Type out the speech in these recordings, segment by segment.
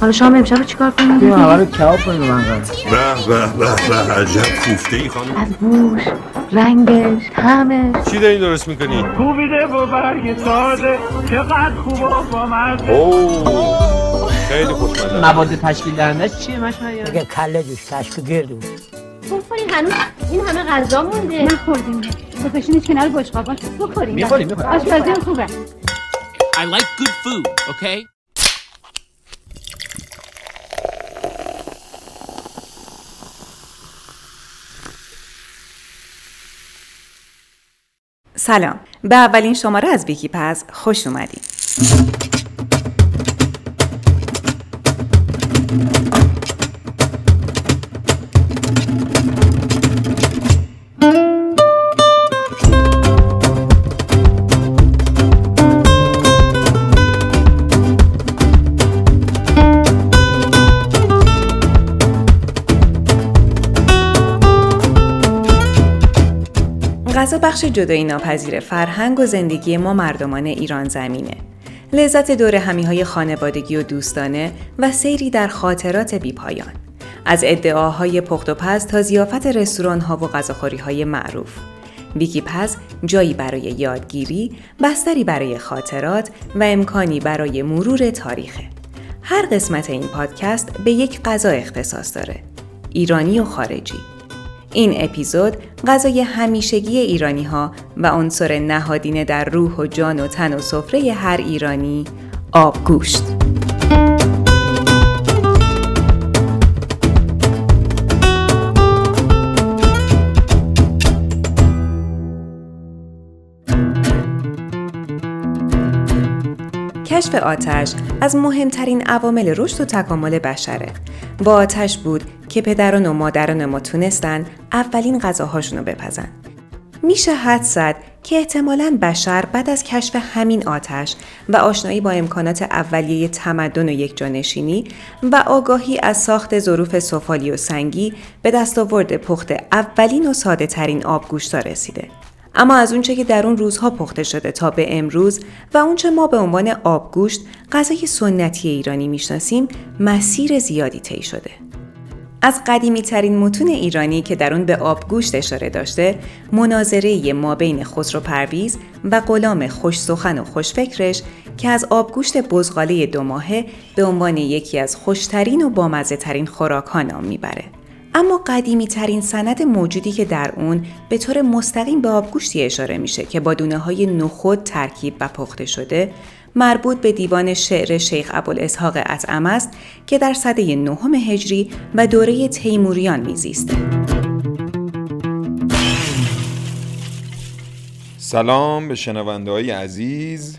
حالا شام امشب چیکار کنیم؟ بیا اول رو کباب کنیم من قرار به به به به عجب کوفته ای خانم. از بوش رنگش همه چی داری درست می‌کنی؟ کوبیده و برگ ساده. چقدر خوب و بامزه اوه خیلی خوشمزه. مواد تشکیل دهندش چیه مشمعیان؟ دیگه کله دوش کشک گردو. بخورین هنوز این همه غذا مونده. نخوردیم. تو بشینید کنار بشقابات بخوریم. می‌خوریم می‌خوریم. آشپزی خوبه. I like good food, okay? سلام. به اولین شماره از ویکی پز خوش اومدید بخش جدایی ناپذیر فرهنگ و زندگی ما مردمان ایران زمینه. لذت دور همی های خانوادگی و دوستانه و سیری در خاطرات بیپایان. از ادعاهای پخت و پز تا زیافت رستوران ها و غذاخوری های معروف. ویکی پز جایی برای یادگیری، بستری برای خاطرات و امکانی برای مرور تاریخه. هر قسمت این پادکست به یک غذا اختصاص داره. ایرانی و خارجی. این اپیزود غذای همیشگی ایرانی ها و عنصر نهادینه در روح و جان و تن و سفره هر ایرانی آبگوشت. کشف آتش از مهمترین عوامل رشد و تکامل بشره. با آتش بود که پدران و مادران ما تونستن اولین غذاهاشون رو بپزن. میشه حد زد که احتمالاً بشر بعد از کشف همین آتش و آشنایی با امکانات اولیه تمدن و یک جانشینی و آگاهی از ساخت ظروف سفالی و سنگی به دستاورد پخت اولین و ساده ترین آبگوشتا رسیده. اما از اونچه که در اون روزها پخته شده تا به امروز و اونچه ما به عنوان آبگوشت غذای سنتی ایرانی می‌شناسیم مسیر زیادی طی شده. از قدیمی ترین متون ایرانی که در اون به آبگوشت اشاره داشته، مناظره ما بین خسرو پرویز و غلام خوش سخن و خوشفکرش که از آبگوشت بزغاله دو ماهه به عنوان یکی از خوشترین و بامزه ترین خوراک ها نام می‌بره. اما قدیمی ترین سند موجودی که در اون به طور مستقیم به آبگوشتی اشاره میشه که با دونه های نخود ترکیب و پخته شده مربوط به دیوان شعر شیخ ابوالاسحاق اطعم است که در سده نهم هجری و دوره تیموریان میزیسته. سلام به شنونده های عزیز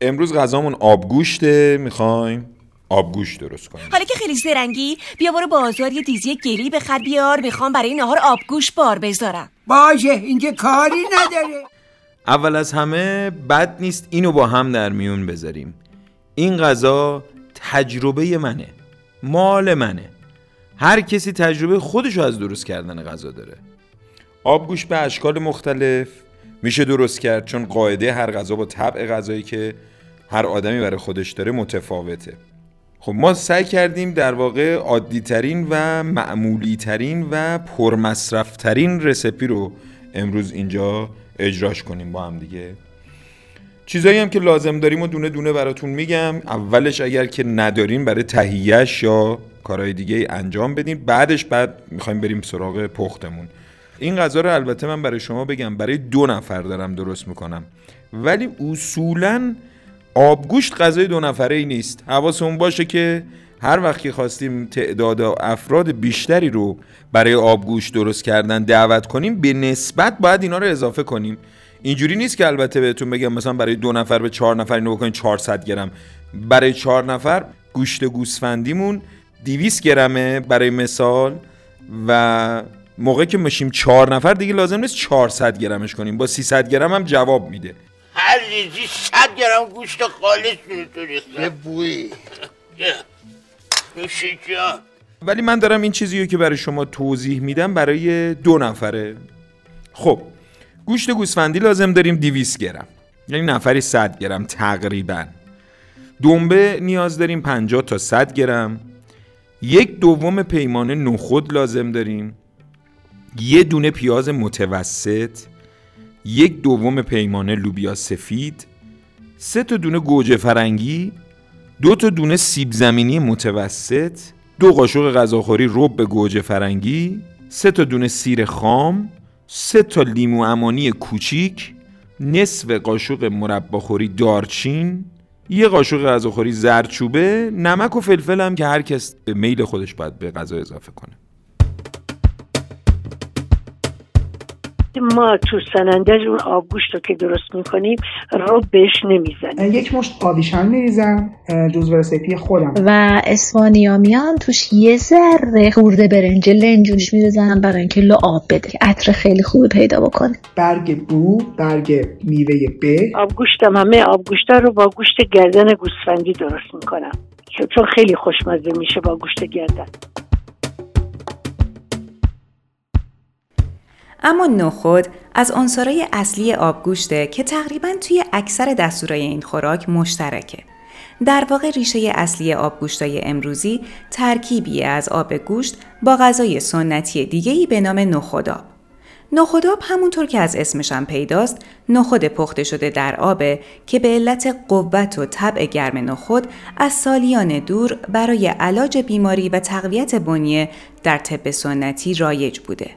امروز غذامون آبگوشته می‌خوایم آبگوشت درست کنیم. حالا که خیلی زرنگی بیا برو بازار یه دیزی گلی بخر بیار می‌خوام برای نهار آبگوش بار بذارم. باشه اینجا کاری نداره. اول از همه بد نیست اینو با هم در میون بذاریم. این غذا تجربه منه مال منه. هر کسی تجربه خودشو از درست کردن غذا داره. آبگوشت به اشکال مختلف میشه درست کرد چون قاعده هر غذا با طبع غذایی که هر آدمی برای خودش داره متفاوته. خب ما سعی کردیم در واقع عادی ترین و معمولی ترین و پرمصرف ترین رسپی رو امروز اینجا اجراش کنیم با هم دیگه. چیزایی هم که لازم داریم و دونه دونه براتون میگم. اولش اگر که ندارین برای تهیهش یا کارهای دیگه انجام بدین. بعدش بعد می‌خوایم بریم سراغ پختمون. این غذا رو البته من برای شما بگم برای دو نفر دارم درست می‌کنم. ولی اصولاً آبگوشت غذای دو نفره ای نیست. حواسمون باشه که هر وقت که خواستیم تعداد افراد بیشتری رو برای آبگوشت درست کردن دعوت کنیم به نسبت باید اینا رو اضافه کنیم. اینجوری نیست که البته بهتون بگم مثلا برای دو نفر به چهار نفر اینو بکنید 400 گرم. برای چهار نفر گوشت گوسفندیمون 200 گرمه برای مثال و موقعی که میشیم چهار نفر دیگه لازم نیست 400 گرمش کنیم. با 300 گرم هم جواب میده. هر ریزی صد گرم گوشت خالص تو ریختم. بوی. نوشه جان ولی من دارم این چیزی رو که برای شما توضیح میدم برای دو نفره. خب گوشت گوسفندی لازم داریم 200 گرم. یعنی نفری 100 گرم تقریبا. دنبه نیاز داریم 50 تا 100 گرم. یک دوم پیمانه نخود لازم داریم. یه دونه پیاز متوسط. یک دوم پیمانه لوبیا سفید سه تا دونه گوجه فرنگی دو تا دونه سیب زمینی متوسط دو قاشق غذاخوری رب گوجه فرنگی سه تا دونه سیر خام سه تا لیمو امانی کوچیک نصف قاشق مرباخوری دارچین یه قاشق غذاخوری زردچوبه نمک و فلفل هم که هر کس به میل خودش باید به غذا اضافه کنه. ما تو سنندج اون آبگوشت رو که درست می‌کنیم رو بهش نمی‌زنیم. یک مشت آدیشن میریزم جزو رسیپی خودم. و اسفانیامیان توش یه ذره خورده برنج لنجونش میریزم برای اینکه آب بده. که عطر خیلی خوبی پیدا بکنه. برگ بو برگ میوه ب آبگوشتم همه آبگوشتا رو با گوشت گردن گوسفندی درست می‌کنم. چون خیلی خوشمزه میشه با گوشت گردن. اما نخود از عنصرهای اصلی آبگوشته که تقریبا توی اکثر دستورای این خوراک مشترکه. در واقع ریشه اصلی آبگوشتای امروزی ترکیبی از آب گوشت با غذای سنتی دیگهی به نام نخودآب. نخودآب همونطور که از اسمش هم پیداست نخود پخته شده در آبه که به علت قوت و طبع گرم نخود از سالیان دور برای علاج بیماری و تقویت بنیه در طب سنتی رایج بوده.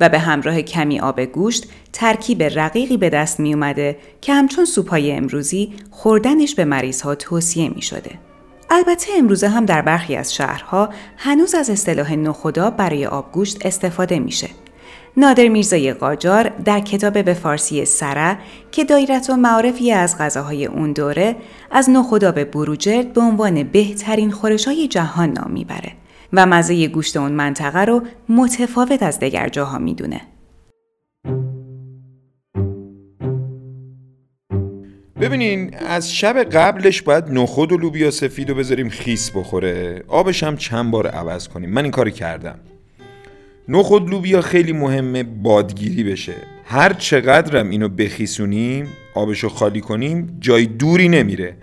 و به همراه کمی آب گوشت ترکیب رقیقی به دست می اومده که همچون سوپای امروزی خوردنش به مریض ها توصیه می شده. البته امروزه هم در برخی از شهرها هنوز از اصطلاح نخدا برای آبگوشت استفاده میشه. نادر میرزای قاجار در کتاب به فارسی سره که دایرت و معارفی از غذاهای اون دوره از نخوداب بروجرد به عنوان بهترین خورش های جهان نام می‌بره و مزه گوشت اون منطقه رو متفاوت از دیگر جاها می‌دونه. ببینین از شب قبلش باید نخود و لوبیا سفید رو بذاریم خیس بخوره. آبش هم چند بار عوض کنیم. من این کاری کردم. نخود لوبیا خیلی مهمه بادگیری بشه. هر چقدرم اینو بخیسونیم آبشو خالی کنیم جای دوری نمیره.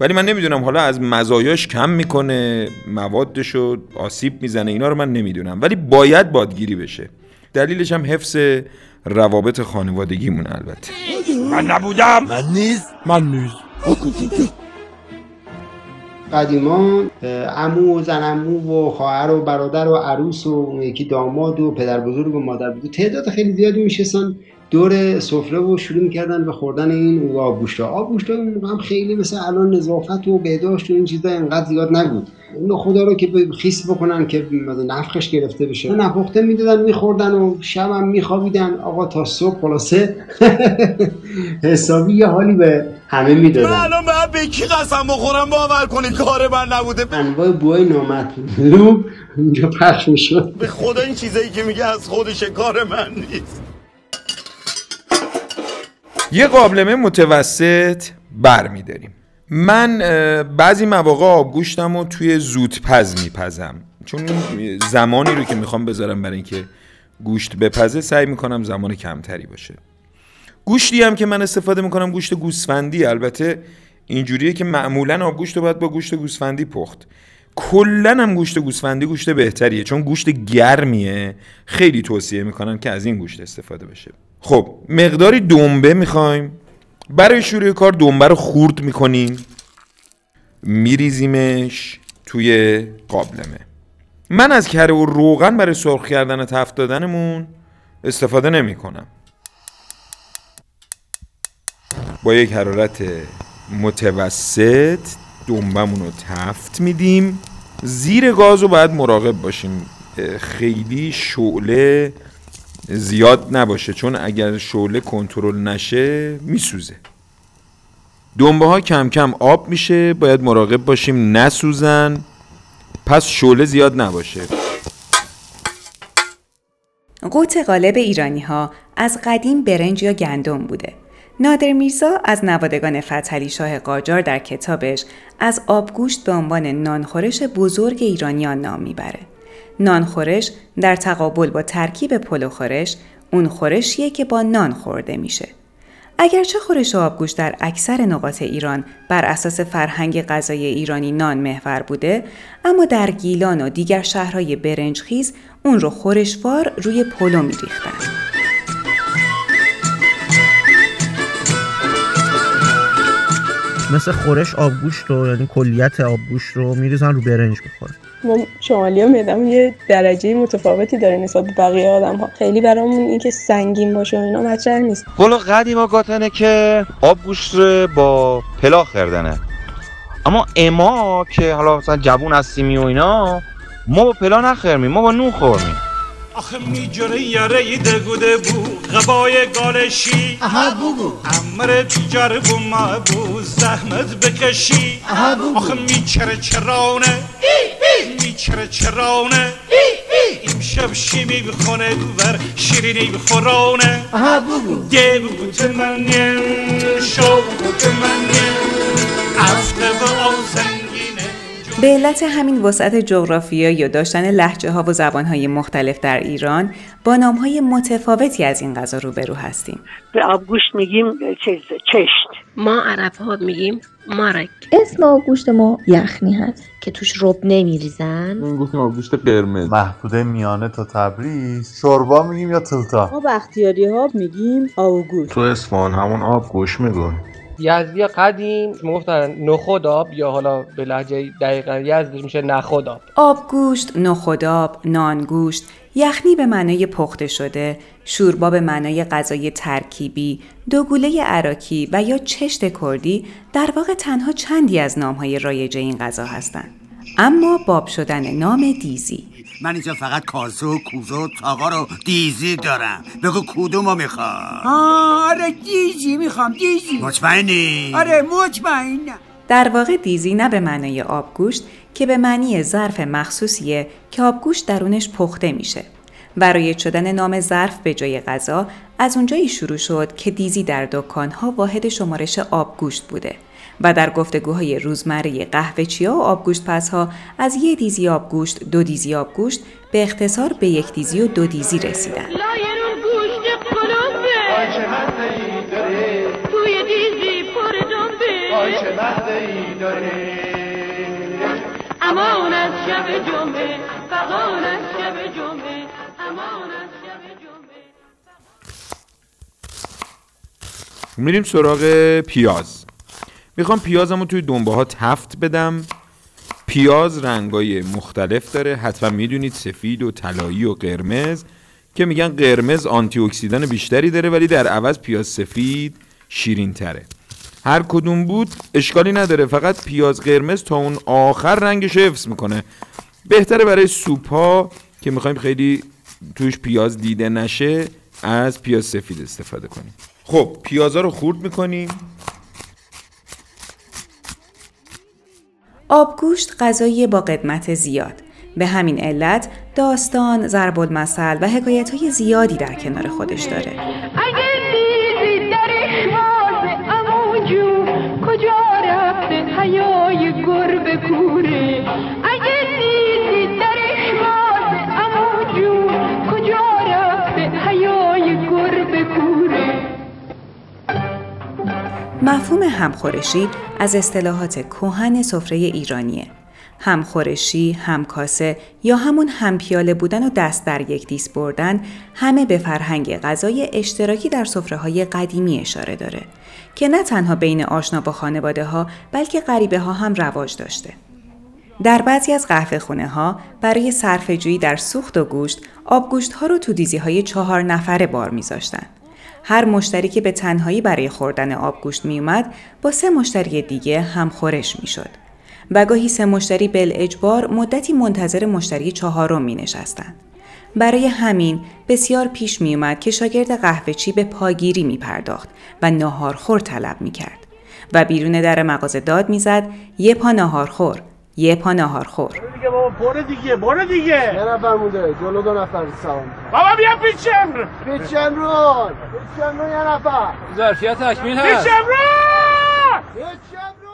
ولی من نمی‌دونم حالا از مزایاش کم می‌کنه موادشو آسیب می‌زنه اینا رو من نمی‌دونم. ولی باید بادگیری بشه. دلیلش هم حفظ روابط خانوادگیمون البته. من نبودم. من نیست. من نیست. قدیما عمو و زن عمو و خواهر و برادر و عروس و یکی داماد و پدر بزرگ و مادر بزرگ تعداد خیلی زیادی میشستن. دور سفره و شروع می‌کردن به خوردن این آبگوشت. آبگوشت هم خیلی مثل الان نظافت و بهداشت و این چیزا اینقدر زیاد نبود. اینو خدا رو که خیس بکنن که نفخش گرفته بشه. نپخته می‌دادن میخوردن و شب هم میخوابیدن. آقا تا صبح خلاصه حسابی یه حالی به همه می‌دادن. من الان باید به کی قسم بخورم؟ باور کنی کار من نبوده. انواع بوهای نامطلوب اینجا پخش می‌شد. به خدا این چیزایی که میگه از خودش کار من نیست. یه قابلمه متوسط بر میداریم من بعضی مواقع آبگوشتم رو توی زودپز میپزم چون زمانی رو که می‌خوام بذارم برای اینکه گوشت بپزه سعی می‌کنم زمان کمتری باشه. گوشتی هم که من استفاده می‌کنم گوشت گوسفندی. البته اینجوریه که معمولا آبگوشت رو باید با گوشت گوسفندی پخت. کلا هم گوشت گوسفندی گوشت بهتریه. چون گوشت گرمیه. خیلی توصیه می‌کنن که از این گوشت استفاده بشه. خب مقداری دنبه می‌خوایم. برای شروع کار دنبه رو خورد می‌کنیم. میریزیمش توی قابلمه. من از کره و روغن برای سرخ کردن و تفت دادنمون استفاده نمی کنم با یک حرارت متوسط دنبمون رو تفت میدیم. زیر گاز رو باید مراقب باشیم. خیلی شعله زیاد نباشه چون اگر شعله کنترل نشه میسوزه. دنبه ها کم کم آب میشه باید مراقب باشیم نسوزن پس شعله زیاد نباشه. قوت غالب ایرانی ها از قدیم برنج یا گندم بوده. نادر میرزا از نوادگان فتحعلی شاه قاجار در کتابش از آبگوشت به عنوان نانخورش بزرگ ایرانیان نام می‌بره. نانخورش در تقابل با ترکیب پلو خورش اون خورشیه که با نان خورده میشه. اگرچه خورش آبگوشت در اکثر نقاط ایران بر اساس فرهنگ غذای ایرانی نان محور بوده اما در گیلان و دیگر شهرهای برنجخیز اون رو خورشوار روی پلو میریختن مثل خورش آبگوشت رو یعنی کلیت آبگوشت رو میریزن رو برنج می‌خورن ما شمالی ها میدم یه درجه متفاوتی داره نسبت به بقیه آدم ها. خیلی برامون اینکه سنگین باشه و اینا مطرح نیست. قول قدیما گاتنه که آبگوشت رو با پلا خردنه اما اما که حالا مثلا جوون هستیم و اینا ما با پلا نخرمیم ما با نون خورمیم. آخه میجره یاره دگوده بو غبای گالشی. اها بگو. امر بیجار بو ما بو. زحمت بکشی. اها بگو. آخه میچره چرانه. میچره چرانه. این شب شیمی بخونه ور شیرینی بخورانه. اها بگو. ده بگو تمنیم شو بگو تمنیم افته و آزنگینه به علت همین وسعت جغرافیایی و داشتن لحجه ها و زبان های مختلف در ایران با نام های متفاوتی از این غذا روبرو هستیم. به آبگوشت میگیم چیز چشت. ما عرب ها میگیم مارک. اسم آبگوشت ما یخنی هست. که توش رب نمیریزن. این گفتیم آبگوشت قرمز. محدوده میانه تا تبریز. شوربا میگیم یا تلتا؟ ما بختیاری ها میگیم آبگوشت. تو اصفهان همون آبگوش میگن یزدی قدیم می‌گفتن نخود آب یا حالا به لحجه دقیقا یزدی میشه نخود آب آبگوشت، نخودآب، نانگوشت، یخنی به معنای پخته شده، شوربا به معنای غذای ترکیبی، دوگوله عراکی و یا چشت کردی در واقع تنها چندی از نامهای رایج این غذا هستند. اما باب شدن نام دیزی من اینجا فقط کازه و کوزه و تاقا رو دیزی دارم. بگو کدومو می‌خوای؟ آره دیزی می‌خوام دیزی. مطمئنی؟ آره مطمئنم در واقع دیزی نه به معنای آبگوشت که به معنی ظرف مخصوصیه که آبگوشت درونش پخته میشه. برای شدن نام ظرف به جای غذا از اونجایی شروع شد که دیزی در دکانها واحد شمارش آبگوشت بوده. و در گفتگوهای روزمره قهوه و آبگوشت پسها از یه دیزی آبگوشت دو دیزی آبگوشت به اختصار به یک دیزی و دو دیزی رسیدن. توی دیزی پر دنبه امان از شب جمعه فقان از شب جمعه امان از شب جمعه. میریم سراغ پیاز. می‌خوام پیازمو توی دنبه ها تفت بدم. پیاز رنگای مختلف داره. حتما می‌دونید سفید و طلایی و قرمز که میگن قرمز آنتی اکسیدان بیشتری داره ولی در عوض پیاز سفید شیرین تره هر کدوم بود اشکالی نداره. فقط پیاز قرمز تا اون آخر رنگش حفظ می‌کنه. بهتره برای سوپ ها که می‌خوایم خیلی توش پیاز دیده نشه از پیاز سفید استفاده کنیم. خب پیازا رو خورد می‌کنیم. آبگوشت غذایی با قدمت زیاد. به همین علت داستان، ضرب المثل و حکایت های زیادی در کنار خودش داره. مفهوم همخورشی از اصطلاحات کهن سفره ایرانیه. همخورشی، همکاسه یا همون همپیاله بودن و دست در یک دیس بردن همه به فرهنگ غذای اشتراکی در سفره های قدیمی اشاره داره که نه تنها بین آشنا با خانواده ها بلکه غریبه ها هم رواج داشته. در بعضی از قهوه خونه ها برای صرفه‌جویی در سوخت و گوشت آبگوشت ها رو تو دیزی های چهار نفره بار میذاشتن. هر مشتری که به تنهایی برای خوردن آبگوشت می اومد با سه مشتری دیگه هم خورش می شد. و گاهی سه مشتری بل اجبار مدتی منتظر مشتری چهارم می نشستن. برای همین بسیار پیش می اومد که شاگرد قهوهچی به پاگیری می پرداخت و ناهارخور طلب می کرد و بیرون در مغازه داد می زد یه پا ناهارخور یه پا ناهارخور دیگه بابا برو دیگه برو دیگه. یه نفر مونده جلو دو نفر سلام بابا بیا پیچم پیچم رو پیچم رو یه نفر. ظرفیت تکمیل هست. پیچم رو پیچم رو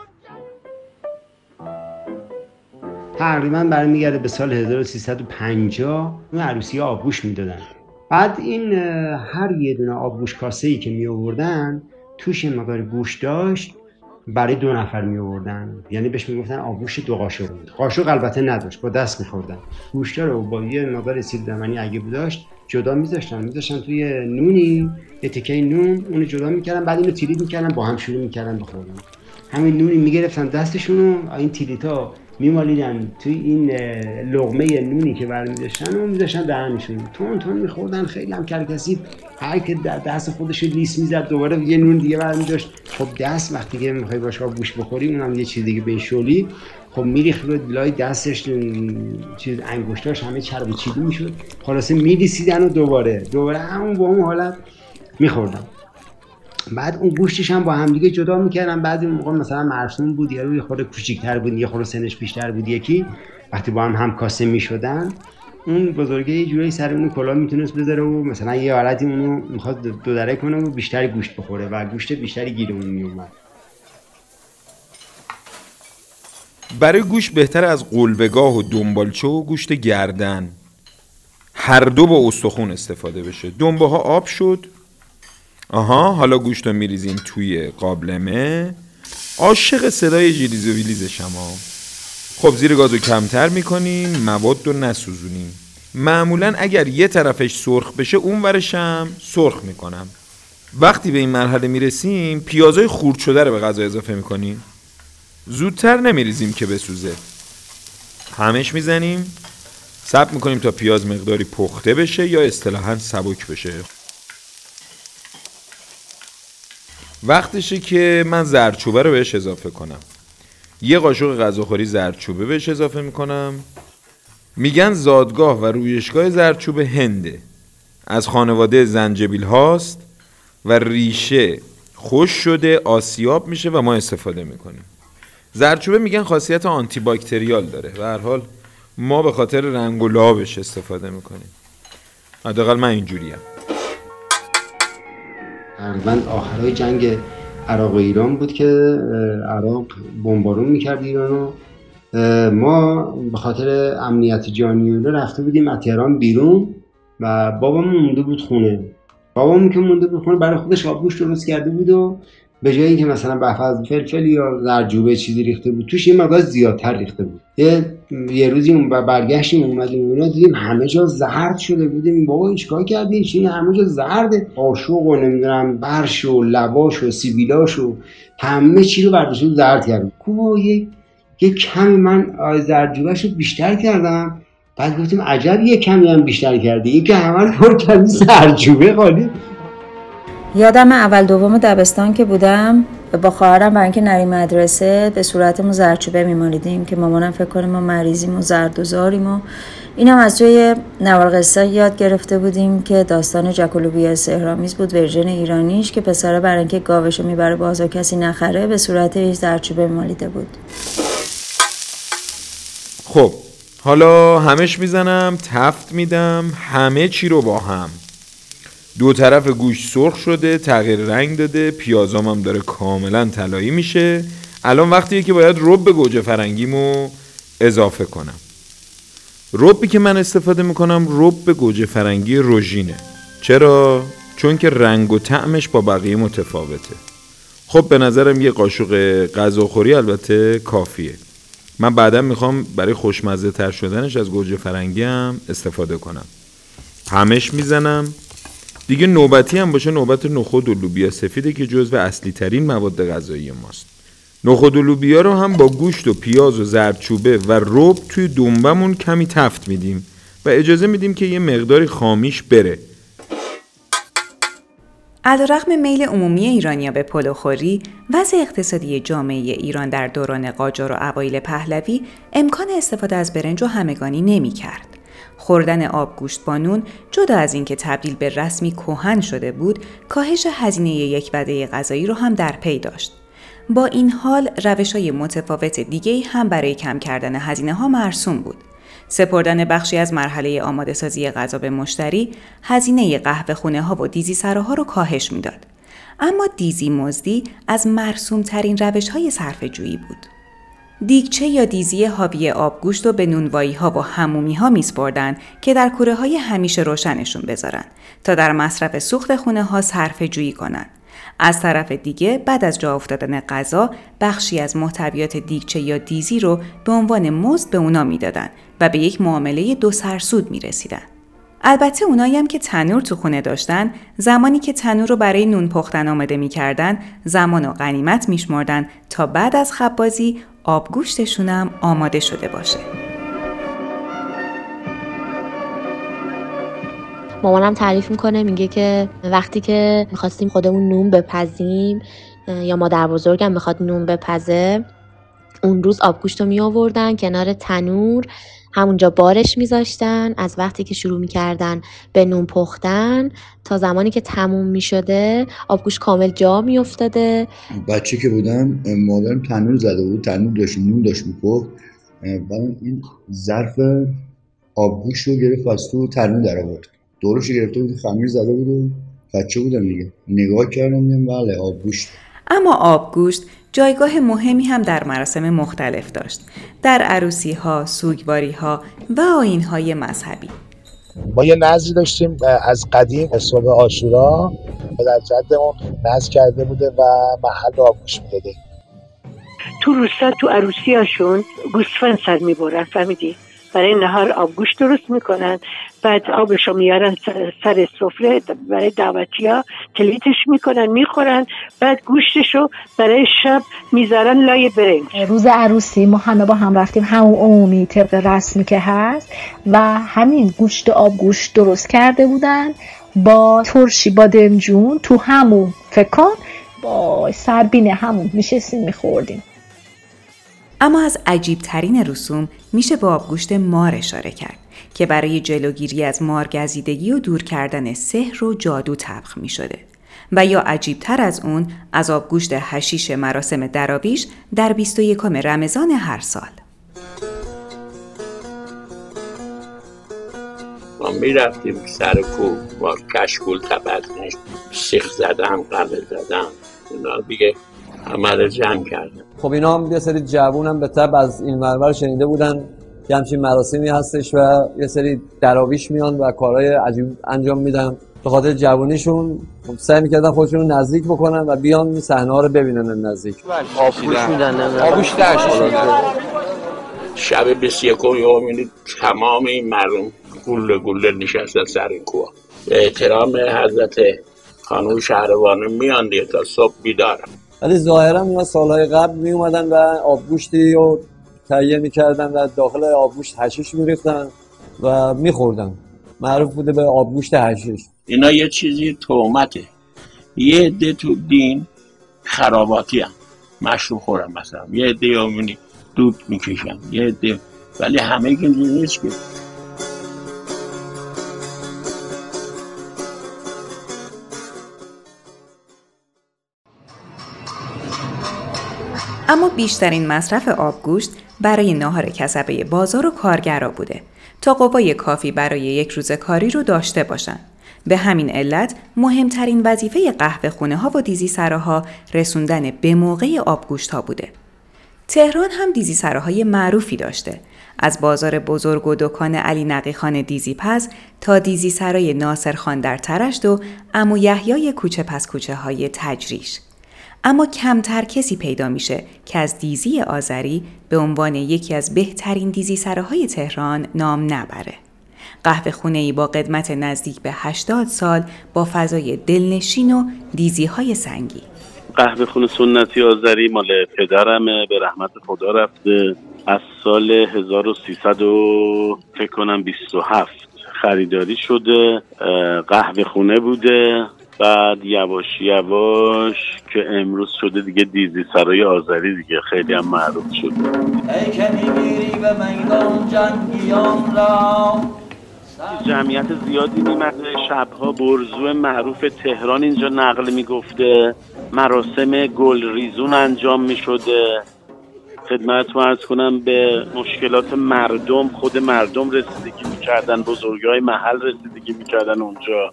تقریبا برمیگرده به سال 1350 اون عروسی آبگوش می‌دادن. بعد این هر یه دونه آبگوش کاسه ای که می آوردن توش مقدار گوشت داشت. برای دو نفر می آوردن یعنی بهش می‌گفتن آبگوشت دو قاشق قاشق البته نداشت با دست میخوردن. گوشتا رو با یه مقدار سیب زمینی اگه داشت جدا میذاشتن. میذاشتن توی نونی یه تکه نون اونو جدا می‌کردن بعد اینو تیلیت می‌کردن با هم شروع می‌کردن بخوردن همین نونی می‌گرفتن دستشون این تیلیتا میمالیدن توی این اه، لقمه نونی که برمیداشتن و میذاشتن دهنشون تون تون میخوردن خیلی هم کرکسی هر که دست خودش لیس می‌زد دوباره یه نون دیگه برمیداشت. خب دست وقتی که می‌خوای باش گوش بخوری اونم یه چیز دیگه به شولی خب میریخت رو لای دستش چیز انگشتاش همه چرب چیدی می‌شد. خلاصه میریسیدن و دوباره دوباره همون با اون حالت میخوردن. بعد اون گوشتش هم با هم دیگه جدا می‌کردن. اون موقع مثلا مرسوم بود یا یه خورده کوچیک‌تر بود یه خورده سنش بیشتر بود یکی. وقتی با هم هم کاسه می‌شدن اون بزرگه یه جوری سر اون کلاه می‌تونست بذاره و مثلا یه حالتی اونو می‌خواد دو دره کنه و بیشتری گوشت بخوره و گوشت بیشتری گیر اون میومد برای گوشت بهتر از قلبگاه و دنبالچه و گوشت گردن هر دو با استخون استفاده بشه. دنبه ها آب شد آها حالا گوشت رو میریزیم توی قابلمه. عاشق صدای جیلیز و ها خب زیر گازو کمتر می‌کنیم مواد رو نسوزونیم. معمولا اگر یه طرفش سرخ بشه اون ورشم سرخ می‌کنم. وقتی به این مرحله می‌رسیم پیازای خورد شده رو به غذا اضافه می‌کنیم. زودتر نمیریزیم که بسوزه. همش می‌زنیم. سب می‌کنیم تا پیاز مقداری پخته بشه یا اصطلاحا سبک بشه. وقتشه که من زردچوبه رو بهش اضافه کنم. یه قاشق غذاخوری زردچوبه بهش اضافه می‌کنم. میگن زادگاه و رویشگاه زردچوبه هنده. از خانواده زنجبیل هاست و ریشه خوش شده آسیاب میشه و ما استفاده می‌کنیم. زردچوبه میگن خاصیت آنتی باکتریال داره. و هر حال ما به خاطر رنگ و لابش استفاده می‌کنیم. حداقل من اینجوریم. تقریبا آخرای جنگ عراق و ایران بود که عراق بمبارون می‌کرد ایرانو ما به خاطر امنیت جانی رفته بودیم از تهران بیرون و بابامون مونده بود خونه. بابامون که مونده بود خونه برای خودش آبگوشت درست کرده بود و به جایی که مثلا بفز فلفل یا زرجوبه چیزی ریخته بود توش یه مقدار زیادتر ریخته بود. یه, یه روزی اون برگشتیم اومدیم اینا دیدیم همه جا زرد شده بودیم. بابا چیکار کردین؟ چی همه جا زرده. قاشق و نمی‌دونم برش و لواش و سیبیلاش و همه چی رو برداشت و زرد کردیم. کو یه یه کمی من آی زرجوبهش رو بیشتر کردم. بعد گفتیم عجب یه کمی هم بیشتر کردی. یکی همه رو پر کردی زرجوبه خالی. یادم اول دوم دبستان که بودم. با خواهرم برای اینکه نریم مدرسه به صورتمون زرچوبه میمالیدیم که مامانم فکر کنه ما مریضیم و زرد و اینم از جای نوار قصه یاد گرفته بودیم که داستان جکولوبی سهرامیز بود ورژن ایرانیش که پسره برای اینکه گاوشو می‌بره بازار کسی نخره به صورت زرچوبه مالیده بود. خب حالا همش می‌زنم تفت میدم همه چی رو با هم. دو طرف گوشت سرخ شده تغییر رنگ داده پیازام هم داره کاملا طلایی میشه. الان وقتیه که باید رب گوجه فرنگیمو اضافه کنم. ربی که من استفاده می‌کنم رب گوجه فرنگی روژینه. چرا؟ چون که رنگ و طعمش با بقیه متفاوته. خب به نظرم یه قاشق غذاخوری البته کافیه. من بعدا می‌خوام برای خوشمزه تر شدنش از گوجه فرنگی هم استفاده کنم. همش می‌زنم. دیگه نوبتی هم باشه نوبت نخود و لوبیا سفیده که جزو اصلی ترین مواد غذایی ماست نخود و لوبیا رو هم با گوشت و پیاز و زردچوبه و رب توی دنبمون کمی تفت میدیم و اجازه میدیم که یه مقداری خامیش بره علیرغم میل عمومی ایرانیا به پلوخوری، وضع اقتصادی جامعه ایران در دوران قاجار و اوایل پهلوی امکان استفاده از برنج و همگانی نمی کرد. خوردن آبگوشت با نون جدا از اینکه تبدیل به رسمی کهن شده بود، کاهش هزینه یک وعده غذایی رو هم در پی داشت. با این حال روش های متفاوت دیگه هم برای کم کردن هزینه ها مرسوم بود. سپردن بخشی از مرحله آماده سازی غذا به مشتری هزینه قهوه خونه ها و دیزی سراها رو کاهش می‌داد. اما دیزی مزدی از مرسوم ترین روش های صرف جویی بود. دیگچه یا دیزی حاوی آبگوشت و به نونوایی ها و همومی ها میسپردن که در کوره های همیشه روشنشون بذارن تا در مصرف سوخت خونه ها صرف جویی کنن. از طرف دیگه بعد از جا افتادن غذا بخشی از محتویات دیگچه یا دیزی رو به عنوان مزد به اونا می‌دادن و به یک معامله دو سرسود می رسیدن. البته اونایی هم که تنور تو خونه داشتن زمانی که تنور رو برای نون پختن آماده می‌کردن زمان و غنیمت میشمردن تا بعد از خبازی آبگوشتشون هم آماده شده باشه. مامانم تعریف می‌کنه میگه که وقتی که می‌خواستیم خودمون نون بپزیم یا مادر بزرگم می‌خواد نون بپزه اون روز آبگوشت رو می آوردن کنار تنور. همونجا بارش میذاشتن از وقتی که شروع می‌کردن به نون پختن تا زمانی که تموم می‌شده آبگوش کامل جا میافتاده. بچه که بودم مادرم تنور زده بود تنور داشت نون داشت میپخت. بعد این ظرف آبگوش رو گرفت از تو تنور در آورد. دورش گرفته بود خمیر زده بود و بچه بودم دیگه. نگاه کردم بله آبگوشت اما آبگوشت جایگاه مهمی هم در مراسم مختلف داشت. در عروسی ها، سوگواری ها و آین های مذهبی. ما یه نظری داشتیم از قدیم صبح آشورا در جدمون نظر کرده بوده و محل آبگوش می‌داده تو روستا تو عروسی هاشون گوسفند سر می‌برن فهمیدی؟ برای نهار آبگوش درست می‌کنن. بعد آبشو میارن سر سفره برای دعوتی ها تلیتش می‌کنن می‌خورن. بعد گوشتشو برای شب می‌ذارن لای برنج. روز عروسی ما همه با هم رفتیم. همون عمومی طبق رسمی که هست و همین گوشت آب گوشت درست کرده بودن. با ترشی بادمجون تو همون فکر کن با سربینه همون میشستیم میخوردیم. اما از عجیب ترین رسوم میشه به آبگوشت مار اشاره کرد که برای جلوگیری از مارگزیدگی و دور کردن سحر و جادو تبخ می شده. و یا عجیب تر از اون از آبگوشت هشیش مراسم دراویش در 21 رمضان هر سال. ما می رفتیم سر کوه با کشکول تبدنش سیخ زدم قبل زدم اونا دیگه عمل جمع کردم. خب اینا هم یه سری جوون هم به تب از این مرمر شنیده بودن. که همچین مراسمی هستش و یه سری دراویش میان و کارهای عجیب انجام میدن. به خاطر جوانیشون سعی می‌کردن خودشون رو نزدیک بکنن و بیان این صحنه ها رو ببینن نزدیک. آبگوش میدن. آبگوش شب 21 می‌بینید تمام این مردم گله گله نشستن سر این کوه. به احترام حضرت خانوم شهروانه میان تا صبح بیدارن ولی ظاهرا اینا سالهای قبل می اومدن و آبگوشتی رو تهیه می‌کردن و داخل آبگوشت هشیش میریختن و میخوردن. معروف بوده به آبگوشت هشیش اینا یه چیزی تومته یه عده تو دین خراباتی هم مشروب خورم مثلا. یه عده یامونی دود می‌کشن. یه عده. ولی همه که نیست که اما بیشترین مصرف آبگوشت برای ناهار کسبه بازار و کارگرا بوده تا قوای کافی برای یک روز کاری رو داشته باشند. به همین علت مهمترین وظیفه قهوه خونه ها و دیزی سراها رسوندن به موقع آبگوشت ها بوده. تهران هم دیزی سراهای معروفی داشته. از بازار بزرگ و دکان علی نقی خان دیزی پز تا دیزی سرای ناصر خان در ترشت و امو یحیای کوچه پس کوچه های تجریش. اما کمتر کسی پیدا میشه که از دیزی آذری به عنوان یکی از بهترین دیزی سراهای تهران نام نبره. قهوه خونه ای با قدمت نزدیک به 80 سال با فضای دلنشین و دیزی های سنگی. قهوه خونه سنتی آذری مال پدرمه به رحمت خدا رفته از سال 1300 و فکر کنم 27 خریداری شده قهوه خونه بوده بعد یواش یواش که امروز شده دیگه دیزی سرای آذری دیگه. خیلی هم معروف شده. ای که میمیری به میدان جنگیان را. جمعیت زیادی میمده شبها برزو معروف تهران اینجا نقل می‌گفته. مراسم گل ریزون انجام می‌شده. خدمتتون ارز کنم به مشکلات مردم خود مردم رسیدگی می‌کردن بزرگی های محل رسیدگی می‌کردن اونجا.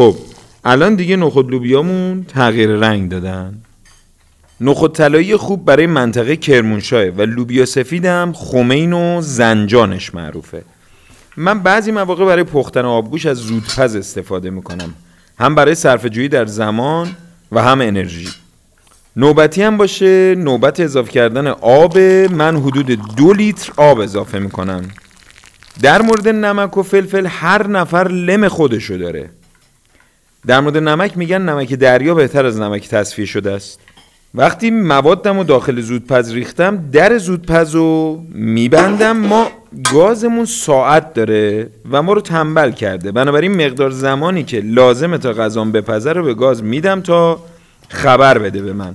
خب الان دیگه نخود لوبیامون تغییر رنگ دادن. نخود طلایی خوب برای منطقه کرمانشاه و لوبیا سفیدم خمین و زنجانش معروفه. من بعضی مواقع برای پختن آبگوش از زودپز استفاده می‌کنم. هم برای صرفه‌جویی در زمان و هم انرژی. نوبتی هم باشه نوبت اضافه کردن آب. من حدود دو لیتر آب اضافه می‌کنم. در مورد نمک و فلفل هر نفر لم خودشو داره. در مورد نمک میگن نمک دریا بهتر از نمک تصفیه شده است. وقتی موادم و داخل زودپز ریختم در زودپز رو میبندم ما گازمون ساعت داره و ما رو تنبل کرده. بنابراین مقدار زمانی که لازمه تا غذام بپزه رو به گاز میدم تا خبر بده به من.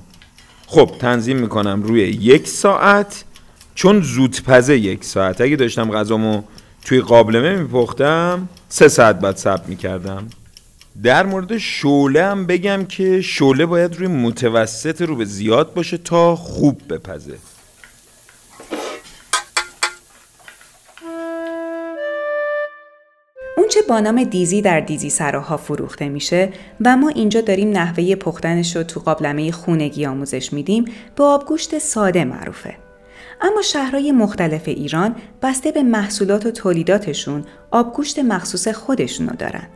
خب تنظیم می‌کنم روی یک ساعت چون زودپزه یک ساعت. اگه داشتم غذامو توی قابلمه میپختم سه ساعت بعد ثبت می‌کردم. در مورد شوله هم بگم که شوله باید روی متوسط رو به زیاد باشه تا خوب بپزه اونچه با نام دیزی در دیزی سراها فروخته میشه و ما اینجا داریم نحوه پختنش رو تو قابلمه خونگی آموزش میدیم به آبگوشت ساده معروفه. اما شهرهای مختلف ایران بسته به محصولات و تولیداتشون آبگوشت مخصوص خودشونو دارن.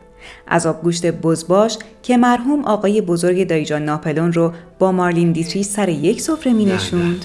از آبگوشت بزباش که مرحوم آقای بزرگ دایجان ناپلون رو با مارلین دیتری سر یک سفره می نشوند.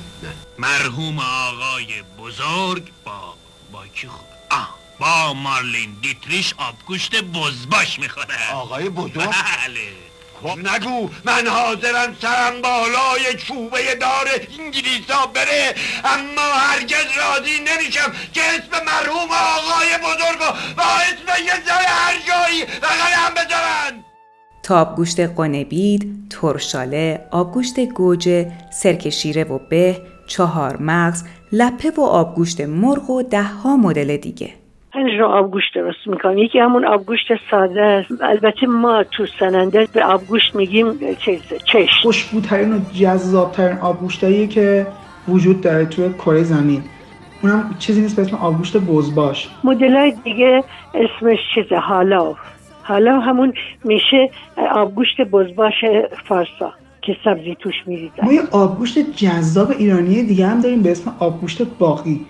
مرحوم آقای بزرگ با با کی خود آه با مارلین دیتریش آبگوشت بزباش می‌خوره آقای بزرگ؟ بله خب نگو من حاضرم سرم بالای چوبه دار انگلیسا بره اما هرگز راضی نمیشم که اسم مرحوم آقای بزرگ با اسم یه جای هر جایی بغلم بذارن تا آبگوشت قنبید، ترشاله، آبگوشت گوجه، سرک شیره و به، چهار مغز، لپه و آبگوشت مرغ و ده ها مدل دیگه. پنج نوع آبگوشت درست می‌کنم یکی همون آبگوشت ساده است. البته ما تو سننده به آبگوشت میگیم چیز چشم. خوشبوترین و جذابترین آبگوشتاییه که وجود داره توی کره زمین. اونم چیزی نیست به اسم آبگوشت بزباش. مدل دیگه اسمش چیزه حالا حالا همون میشه آبگوشت بزباش فارسا که سبزی توش میریزن. ما یه آبگوشت جذاب ایرانی دیگه هم داریم به اسم آبگوشت باقی.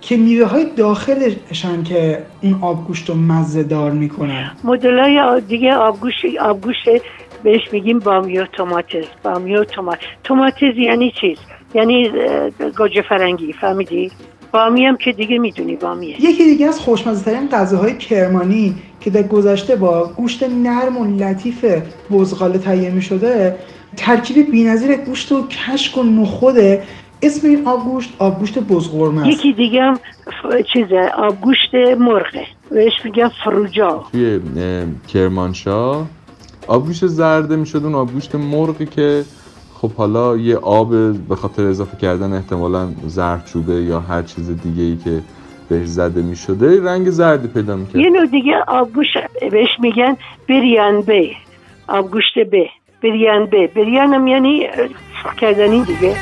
که میوه های داخلشن که اون آبگوشت رو مزه دار می‌کنن. مدلای دیگه آبگوشت آبگوشت بهش میگیم بامیو توماتز. بامیو تومات توماتز یعنی چیز؟ یعنی گوجه فرنگی فهمیدی؟ بامی هم که دیگه می‌دونی بامیه. یکی دیگه از خوشمزه ترین غذاهای کرمانی که در گذشته با گوشت نرم و لطیف بزغاله تهیه می شده ترکیب بی‌نظیر گوشت و کشک و نخوده اسم این آبگوشت آبگوشت بزغرمه است. یکی دیگه هم ف- چیزه آبگوشت مرغه. بهش میگن فروجا. توی اه، کرمانشاه آبگوشت زرده می‌شد اون آبگوشت مرغی که خب حالا یه آب به خاطر اضافه کردن احتمالا زردچوبه یا هر چیز دیگه ای که بهش زده می‌شده رنگ زردی پیدا می‌کرد. یه نوع دیگه آبگوشت بهش میگن بریان بی. آبگوشت به بریان به بریان هم یعنی کردنی دیگه؟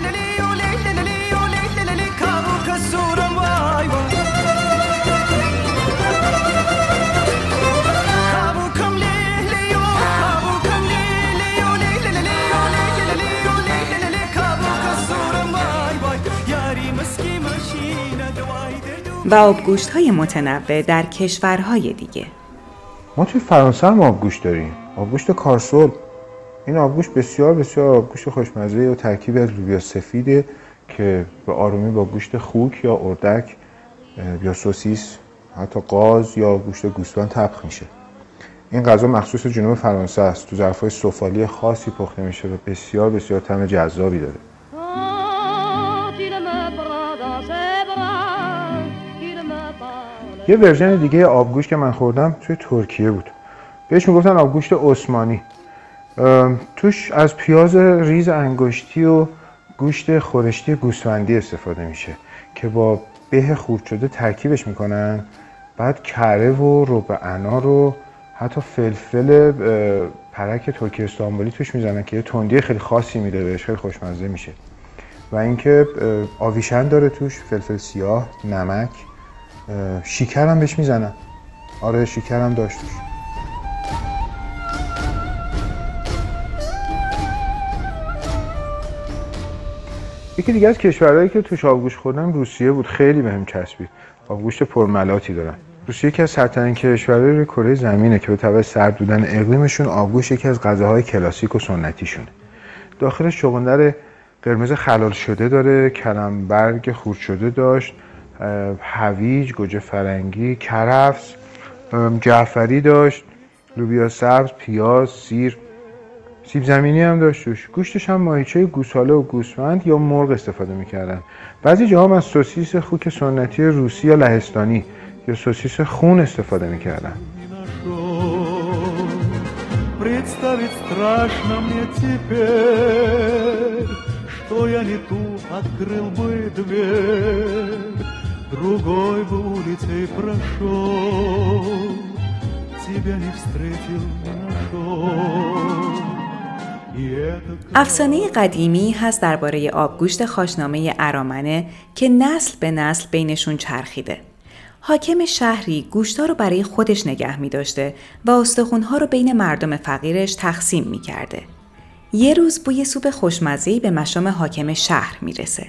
و آبگوشت های متنوع در کشورهای دیگه. ما توی فرانسه هم آبگوشت داریم. آبگوشت کارسول. این آبگوشت بسیار بسیار آبگوشت خوشمزه و ترکیبی از لوبیا سفیده که به آرومی با گوشت خوک یا اردک یا سوسیس حتی قاز یا گوشت گوسفند طبخ میشه. این غذا مخصوص جنوب فرانسه است. تو ظرفهای سفالی خاصی پخته میشه و بسیار بسیار طعم جذابی داره. یه ورژن دیگه آبگوشت که من خوردم توی ترکیه بود. بهش می‌گفتن آبگوشت عثمانی. توش از پیاز ریز انگشتی و گوشت خورشتی گوسفندی استفاده میشه که با به خرد شده ترکیبش می‌کنن. بعد کره و رب انار و حتی فلفل پرک ترکی استانبولی توش می‌زنن که یه تندی خیلی خاصی میده بهش خیلی خوشمزه میشه. و اینکه آویشن داره توش فلفل سیاه نمک. اه، شیکر هم بهش می‌زنن. آره شیکر هم داشت. توش یکی دیگه از کشورهایی که توش آبگوشت خوردم روسیه بود. خیلی بهم چسبید. آبگوشت پرملاتی دارن. روسیه یکی از سرترین کشورهای کره زمینه که به تبع سرد بودن اقلیمشون آبگوشت یکی از غذاهای کلاسیک و سنتیشونه. داخلش چغندر قرمز خلال شده داره کلمبرگ خورد شده داشت. هویج گوجه فرنگی کرفس جعفری داشت لوبیا سبز پیاز سیر سیب زمینی هم داشت توش گوشتش هم ماهیچه گوساله و گوسفند یا مرغ استفاده میکردن بعضی جاها هم از سوسیس خوک سنتی روسی یا لهستانی یا سوسیس خون استفاده میکردن Представить страшно мне теперь, что я не ту открыл бы дверь, другой бы улицей прошел, тебя не встретил, не нашел. افسانه قدیمی هست درباره آبگوشت خاشنامه ارامنه که نسل به نسل بینشون چرخیده. حاکم شهری گوشتا رو برای خودش نگه می داشته و استخونها رو بین مردم فقیرش تقسیم می کرده. یه روز بوی سوپ خوشمزهی به مشام حاکم شهر میرسه.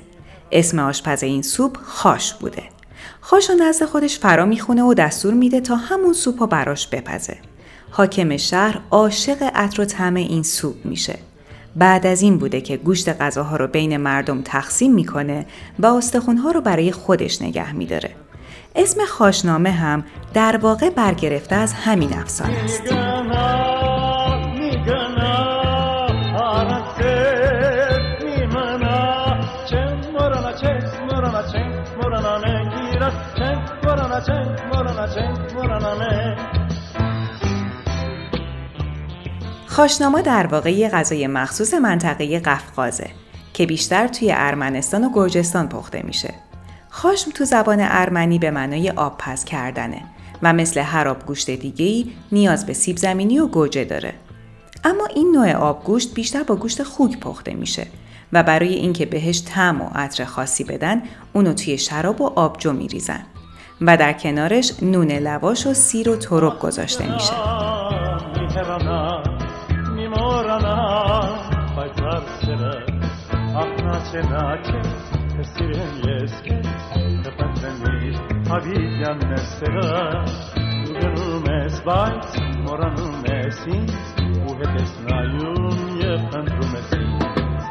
اسم آشپز این سوپ خاش بوده. خاش و نزد خودش فرا می‌خونه و دستور میده تا همون سوپ رو براش بپزه. حاکم شهر عاشق عطر و طعم این سوپ میشه. بعد از این بوده که گوشت غذاها رو بین مردم تقسیم می‌کنه و استخونها رو برای خودش نگه میداره. اسم خاشنامه هم در واقع برگرفته از همین افسانه است. خاشناما در واقع یه غذای مخصوص منطقه قفقازه که بیشتر توی ارمنستان و گرجستان پخته میشه. خاشم تو زبان ارمنی به معنای آب پز کردنه و مثل هر آبگوشت دیگه‌ای نیاز به سیب زمینی و گوجه داره. اما این نوع آبگوشت بیشتر با گوشت خوک پخته میشه و برای اینکه بهش طعم و عطر خاصی بدن اونو توی شراب و آبجو میریزن و در کنارش نون لواش و سیر و ترب گذاشته میشه. noche noches te siren y es me será Ugenu mes vals, moranu mes ins, uhetes na ye pentru mes ins.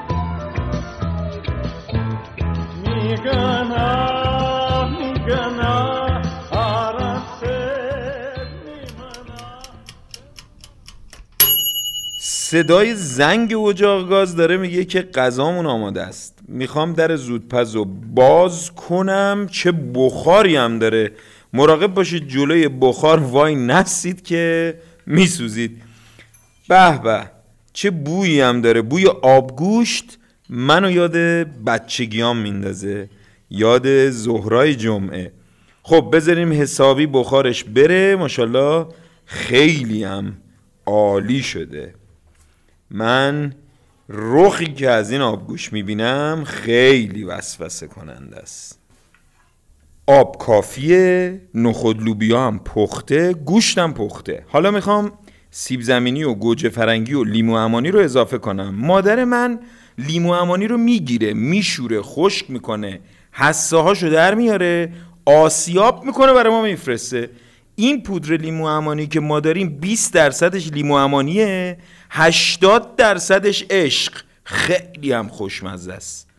Mi صدای زنگ اجاق گاز داره میگه که غذامون آماده است. می‌خوام در زودپز و باز کنم چه بخاری هم داره. مراقب باشید جلوی بخار وای نستید که میسوزید. به به چه بویی هم داره. بوی آبگوشت منو یاد بچگیام میندازه. یاد زهرای جمعه. خب بذاریم حسابی بخارش بره. ماشاءالله خیلی هم عالی شده. من رخی که از این آبگوش می‌بینم خیلی وسوسه کننده است. آب کافیه نخود لوبیا هم پخته گوشتم پخته. حالا می‌خوام سیب زمینی و گوجه فرنگی و لیمو امانی رو اضافه کنم. مادر من لیمو امانی رو می‌گیره میشوره خشک می‌کنه. حسه هاشو در میاره آسیاب می‌کنه برای ما میفرسته. این پودر لیمو امانی که ما داریم 20 درصدش لیمو امانیه 80 درصدش عشق. خیلی هم خوشمزه است.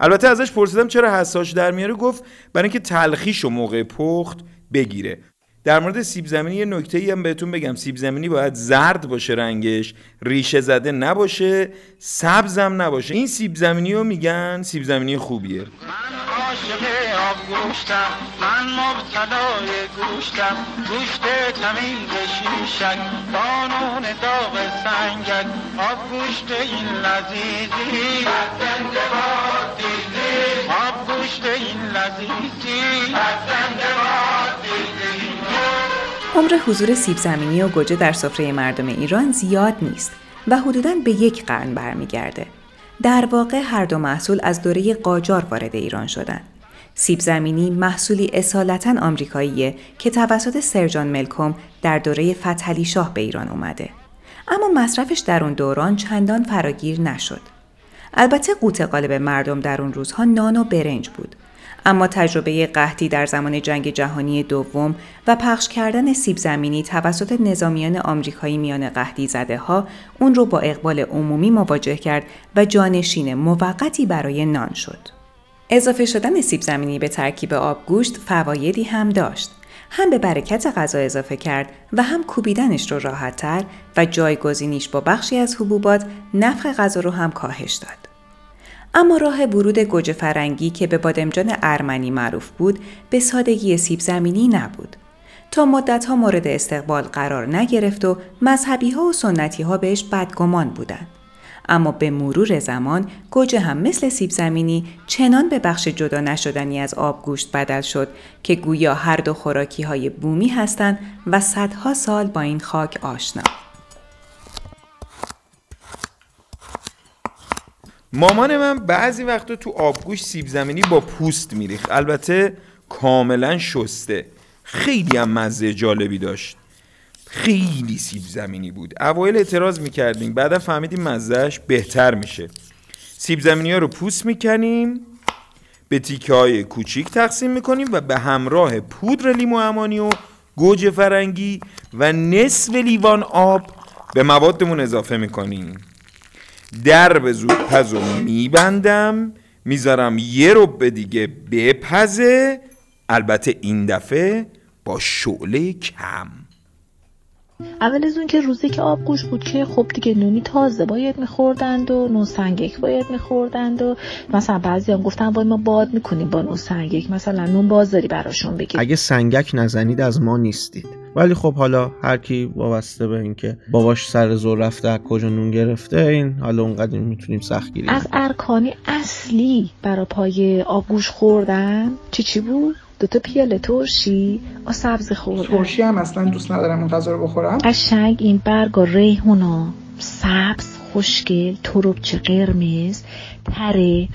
البته ازش پرسیدم چرا حساش در میاره؟ گفت برای اینکه تلخیش و موقع پخت بگیره. در مورد سیب زمینی یه نکته ای هم بهتون بگم. سیب زمینی باید زرد باشه رنگش ریشه زده نباشه سبزم نباشه. این سیب زمینی رو میگن سیب زمینی خوبیه. عاشق آب گوشتم من مبتلای گوشتم. گوشت تمیز شیشک قانون داغ سنگک. آب گوشت این لذیذی. زنده آب گوشت این لذیذی. زنده باد دیدی عمر حضور سیب زمینی و گوجه در سفره مردم ایران زیاد نیست و حدوداً به یک قرن برمیگرده. در واقع هر دو محصول از دوره قاجار وارد ایران شدند. سیب زمینی محصولی اصالتا آمریکاییه که توسط سرجان ملکوم در دوره فتحعلی شاه به ایران اومده. اما مصرفش در اون دوران چندان فراگیر نشد. البته قوت قالب مردم در اون روزها نان و برنج بود. اما تجربه قحطی در زمان جنگ جهانی دوم و پخش کردن سیب زمینی توسط نظامیان آمریکایی میان قحطی زده ها اون رو با اقبال عمومی مواجه کرد و جانشین موقتی برای نان شد. اضافه شدن سیب زمینی به ترکیب آبگوشت فوایدی هم داشت. هم به برکت غذا اضافه کرد و هم کوبیدنش رو راحتتر و جایگزینیش با بخشی از حبوبات نفخ غذا رو هم کاهش داد. اما راه ورود گوجه فرنگی که به بادمجان ارمنی معروف بود به سادگی سیب زمینی نبود. تا مدتها مورد استقبال قرار نگرفت و مذهبی ها و سنتی ها بهش بدگمان بودند. اما به مرور زمان گوجه هم مثل سیب زمینی چنان به بخش جدا نشدنی از آبگوشت بدل شد که گویا هر دو خوراکی های بومی هستند و صدها سال با این خاک آشنا. مامان من بعضی وقتا تو آبگوش سیب زمینی با پوست میریخت. البته کاملا شسته. خیلی هم مزه جالبی داشت. خیلی سیب زمینی بود. اوایل اعتراض می‌کردیم. بعدا فهمیدیم مزهش بهتر میشه. سیب زمینی ها رو پوست می‌کنیم به تیکه های کوچیک تقسیم می‌کنیم و به همراه پودر لیمو امانی و گوجه فرنگی و نصف لیوان آب به موادمون اضافه می‌کنیم. در به زود پزو میبندم. می‌ذارم یه رو به دیگه بپزه. البته این دفعه با شعله کم. اول از اون که روزی که آب گوش بود که خب دیگه نونی تازه باید میخوردند و نون سنگک باید میخوردند و مثلا بعضی هم گفتن وای ما باد می‌کنیم با نون سنگک مثلا نون بازاری براشون بگیر اگه سنگک نزنید از ما نیستید. ولی خب حالا هر کی وابسته به اینکه باباش سر زور رفته از کجا نون گرفته این حالا اونقدر می‌تونیم سخت گیریم از ارکانی اصلی برای پای آبگوش خوردن چی چی بود؟ دوتا پیاله ترشی آ سبز خوردن ترشی هم اصلا دوست ندارم این غذا رو بخورم. قشنگ این برگا ریحونا سبز خوشگل تروبچه قرمز. تره.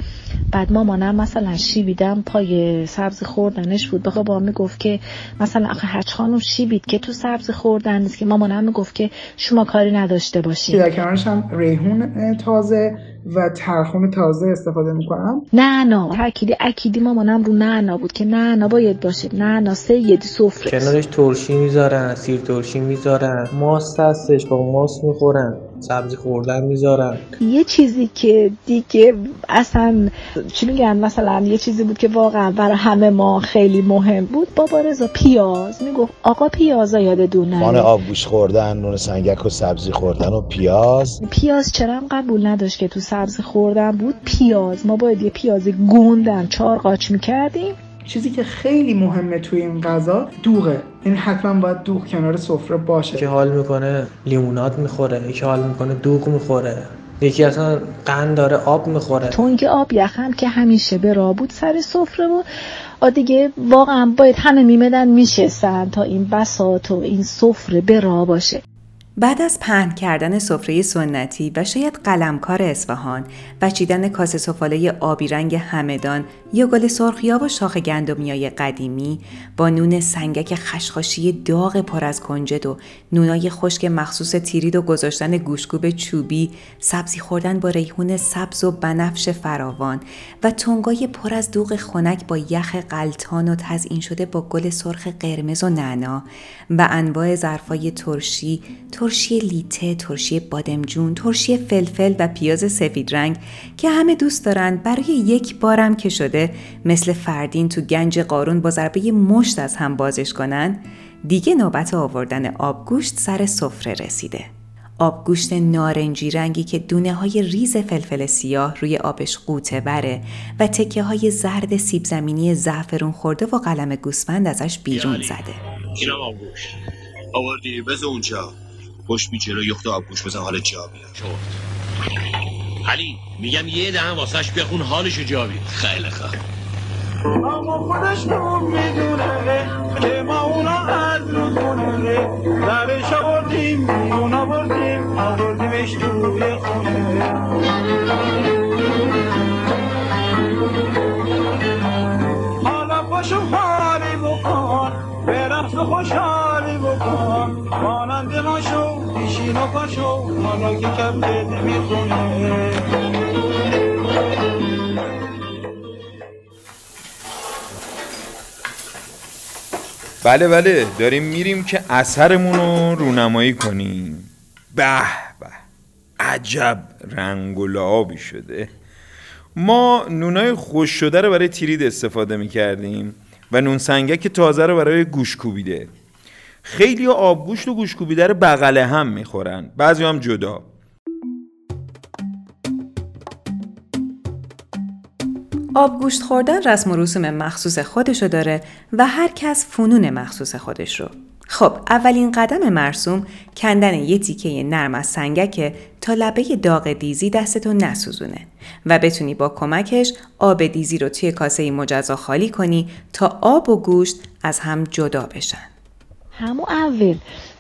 بعد مامانم مثلا شیبیدم پای سبز خوردنش بود. بخواه با می‌گفت که مثلا آخه هرچ خانم شیبید که تو سبز خوردن نیست که مامانم می‌گفت که شما کاری نداشته باشید در کنارش هم ریحون تازه و ترخون تازه استفاده می‌کنم. نه نه اکیدی اکیدی مامانم رو نه بود که نه نه باید باشه. نه نه سیدی سفره. کنارش ترشی می‌ذارن سیر ترشی می‌ذارن. ماست هستش با ماست می‌خورن. سبزی خوردن می‌ذارن. یه چیزی که دیگه اصلا چی میگن؟ مثلا یه چیزی بود که واقعا برای همه ما خیلی مهم بود. بابا رضا پیاز می‌گفت آقا پیازا یادتون نره آبگوش خوردن نون سنگک و سبزی خوردن و پیاز. پیاز چرا هم قبول نداشت که تو سبزی خوردن بود؟ پیاز. ما باید یه پیاز گوندن چهار قاچ می‌کردیم. چیزی که خیلی مهمه توی این غذا دوغه. این حتما باید دوغ کنار سفره باشه. که حال می‌کنه لیموناد می‌خوره یکی حال می‌کنه دوغ می‌خوره. یکی اصلا قند داره آب می‌خوره. تنگ آب یخم که همیشه به را بود سر سفره بود. آ دیگه واقعا باید همه میمدن میشستن تا این بسات و این سفره به را باشه. بعد از پهن کردن سفره سنتی و شاید قلمکار اصفهان و چیدن کاسه سفاله آبی رنگ همدان یا گل سرخیاب و شاخ گندمیای قدیمی با نون سنگک خشخاشی داغ پر از کنجد و نونای خشک مخصوص تیرید و گذاشتن گوشگوب چوبی سبزی خوردن با ریحون سبز و بنفش فراوان و تنگای پر از دوغ خنک با یخ غلتان و تزئین شده با گل سرخ قرمز و نعنا و انواع ظرفای ترشی ترشی لیته، ترشی بادمجون، ترشی فلفل و پیاز سفید رنگ که همه دوست دارند برای یک بارم که شده مثل فردین تو گنج قارون با ضربه مشت از هم بازش کنن دیگه نوبت آوردن آبگوشت سر سفره رسیده. آبگوشت نارنجی رنگی که دونه های ریز فلفل سیاه روی آبش غوطه‌وره و تکه های زرد سیب زمینی زعفرون خورده و قلم گوسفند ازش بیرون زده. اینم آبگوشت. آوردی بز اونجا. پشت بی جلو یخت آبگوش بزن حال جا بیاد علی میگم یه دهن واسش بخون حالشو جا بیاد خیلی خواه اما خودش نمون می‌دونه که ما اونا از رو دونه لبش آوردیم بیرون آوردیم آوردیمش توی خونه پاشو حالا که کم بله بله داریم میریم که اثرمون رو رونمایی کنیم. به به عجب رنگ و لعابی شده. ما نونای خوش شده رو برای تیرید استفاده می‌کردیم و نون سنگک تازه رو برای گوش کوبیده خیلی آبگوشت و گوش کوبیده رو بغل هم می‌خورن بعضی هم جدا آبگوشت خوردن رسم و رسوم مخصوص خودشو داره و هر کس فنون مخصوص خودش رو. خب اولین قدم مرسوم کندن یه تیکه نرم از سنگکه تا لبه داغ دیزی دستتو نسوزونه و بتونی با کمکش آب دیزی رو توی کاسه مجزا خالی کنی تا آب و گوشت از هم جدا بشن. همون اول